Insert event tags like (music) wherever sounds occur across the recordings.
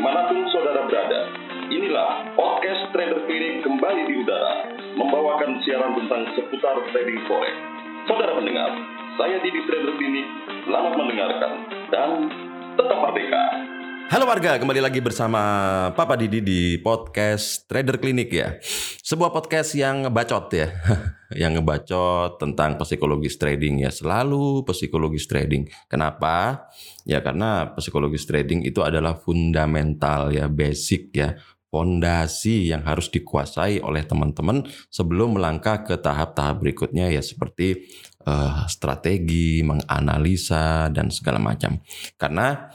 di mana pun saudara berada. Inilah podcast Trader Clinic kembali di udara, membawakan siaran tentang seputar trading forex. Saudara pendengar, saya Didi Trader Clinic, selamat mendengarkan dan tetap merdeka. Halo warga, kembali lagi bersama Papa Didi di podcast Trader Clinic ya. Sebuah podcast yang ngebacot ya. (laughs) yang ngebacot tentang psikologis trading ya. Selalu psikologis trading. Kenapa? Ya karena psikologis trading itu adalah fundamental ya, basic ya. Fondasi yang harus dikuasai oleh teman-teman sebelum melangkah ke tahap-tahap berikutnya ya seperti uh, strategi, menganalisa dan segala macam. Karena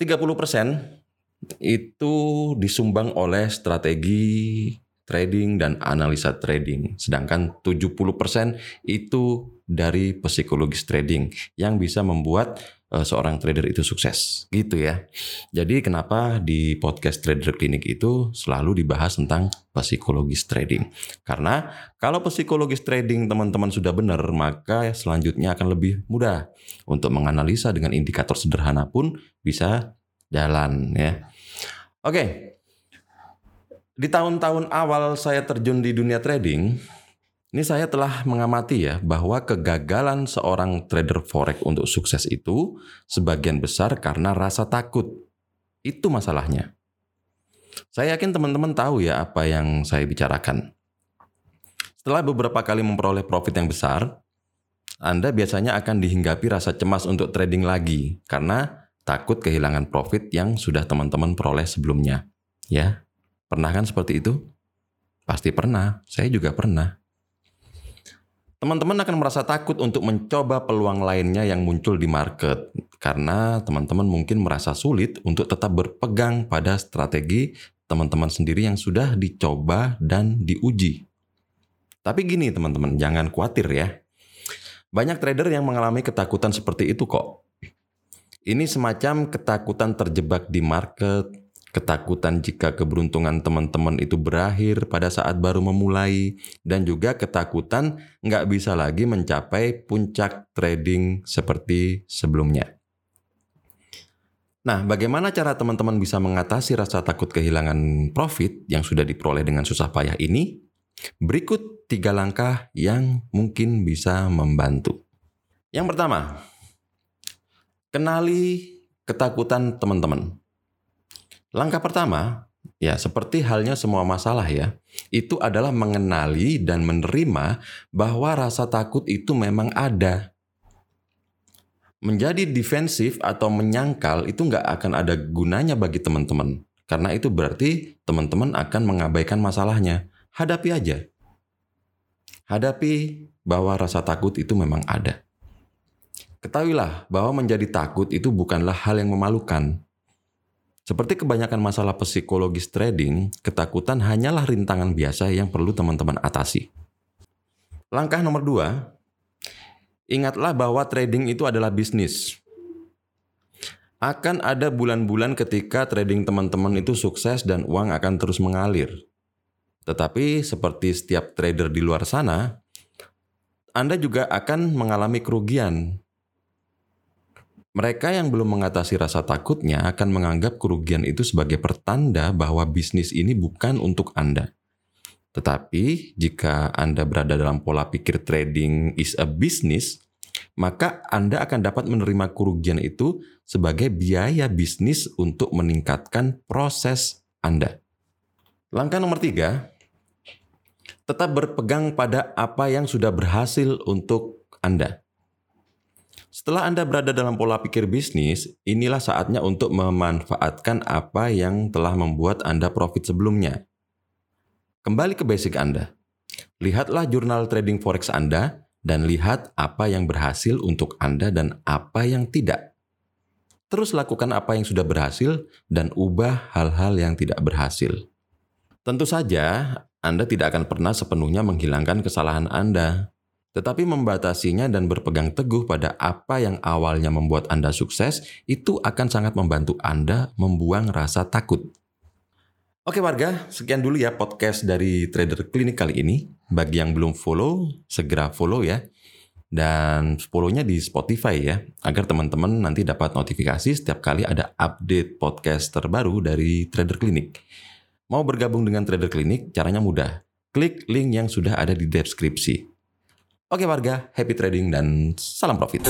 30% itu disumbang oleh strategi trading dan analisa trading. Sedangkan 70% itu dari psikologis trading yang bisa membuat seorang trader itu sukses. Gitu ya. Jadi kenapa di podcast Trader Clinic itu selalu dibahas tentang psikologis trading. Karena kalau psikologis trading teman-teman sudah benar, maka selanjutnya akan lebih mudah untuk menganalisa dengan indikator sederhana pun bisa jalan ya. Oke. Di tahun-tahun awal saya terjun di dunia trading, ini saya telah mengamati ya bahwa kegagalan seorang trader forex untuk sukses itu sebagian besar karena rasa takut. Itu masalahnya. Saya yakin teman-teman tahu ya apa yang saya bicarakan. Setelah beberapa kali memperoleh profit yang besar, Anda biasanya akan dihinggapi rasa cemas untuk trading lagi karena takut kehilangan profit yang sudah teman-teman peroleh sebelumnya. Ya, pernah kan seperti itu? Pasti pernah, saya juga pernah. Teman-teman akan merasa takut untuk mencoba peluang lainnya yang muncul di market karena teman-teman mungkin merasa sulit untuk tetap berpegang pada strategi teman-teman sendiri yang sudah dicoba dan diuji. Tapi gini teman-teman, jangan khawatir ya. Banyak trader yang mengalami ketakutan seperti itu kok. Ini semacam ketakutan terjebak di market, ketakutan jika keberuntungan teman-teman itu berakhir pada saat baru memulai, dan juga ketakutan nggak bisa lagi mencapai puncak trading seperti sebelumnya. Nah, bagaimana cara teman-teman bisa mengatasi rasa takut kehilangan profit yang sudah diperoleh dengan susah payah ini? Berikut tiga langkah yang mungkin bisa membantu. Yang pertama, Kenali ketakutan teman-teman. Langkah pertama, ya seperti halnya semua masalah ya, itu adalah mengenali dan menerima bahwa rasa takut itu memang ada. Menjadi defensif atau menyangkal itu nggak akan ada gunanya bagi teman-teman. Karena itu berarti teman-teman akan mengabaikan masalahnya. Hadapi aja. Hadapi bahwa rasa takut itu memang ada. Ketahuilah bahwa menjadi takut itu bukanlah hal yang memalukan. Seperti kebanyakan masalah psikologis trading, ketakutan hanyalah rintangan biasa yang perlu teman-teman atasi. Langkah nomor dua, ingatlah bahwa trading itu adalah bisnis. Akan ada bulan-bulan ketika trading teman-teman itu sukses dan uang akan terus mengalir. Tetapi seperti setiap trader di luar sana, Anda juga akan mengalami kerugian mereka yang belum mengatasi rasa takutnya akan menganggap kerugian itu sebagai pertanda bahwa bisnis ini bukan untuk Anda. Tetapi jika Anda berada dalam pola pikir trading is a business, maka Anda akan dapat menerima kerugian itu sebagai biaya bisnis untuk meningkatkan proses Anda. Langkah nomor tiga, tetap berpegang pada apa yang sudah berhasil untuk Anda. Setelah Anda berada dalam pola pikir bisnis, inilah saatnya untuk memanfaatkan apa yang telah membuat Anda profit sebelumnya. Kembali ke basic Anda. Lihatlah jurnal trading forex Anda dan lihat apa yang berhasil untuk Anda dan apa yang tidak. Terus lakukan apa yang sudah berhasil dan ubah hal-hal yang tidak berhasil. Tentu saja, Anda tidak akan pernah sepenuhnya menghilangkan kesalahan Anda tetapi membatasinya dan berpegang teguh pada apa yang awalnya membuat Anda sukses itu akan sangat membantu Anda membuang rasa takut. Oke warga, sekian dulu ya podcast dari Trader Clinic kali ini. Bagi yang belum follow, segera follow ya. dan follow-nya di Spotify ya, agar teman-teman nanti dapat notifikasi setiap kali ada update podcast terbaru dari Trader Clinic. Mau bergabung dengan Trader Clinic, caranya mudah. Klik link yang sudah ada di deskripsi. Oke warga, happy trading dan salam profit.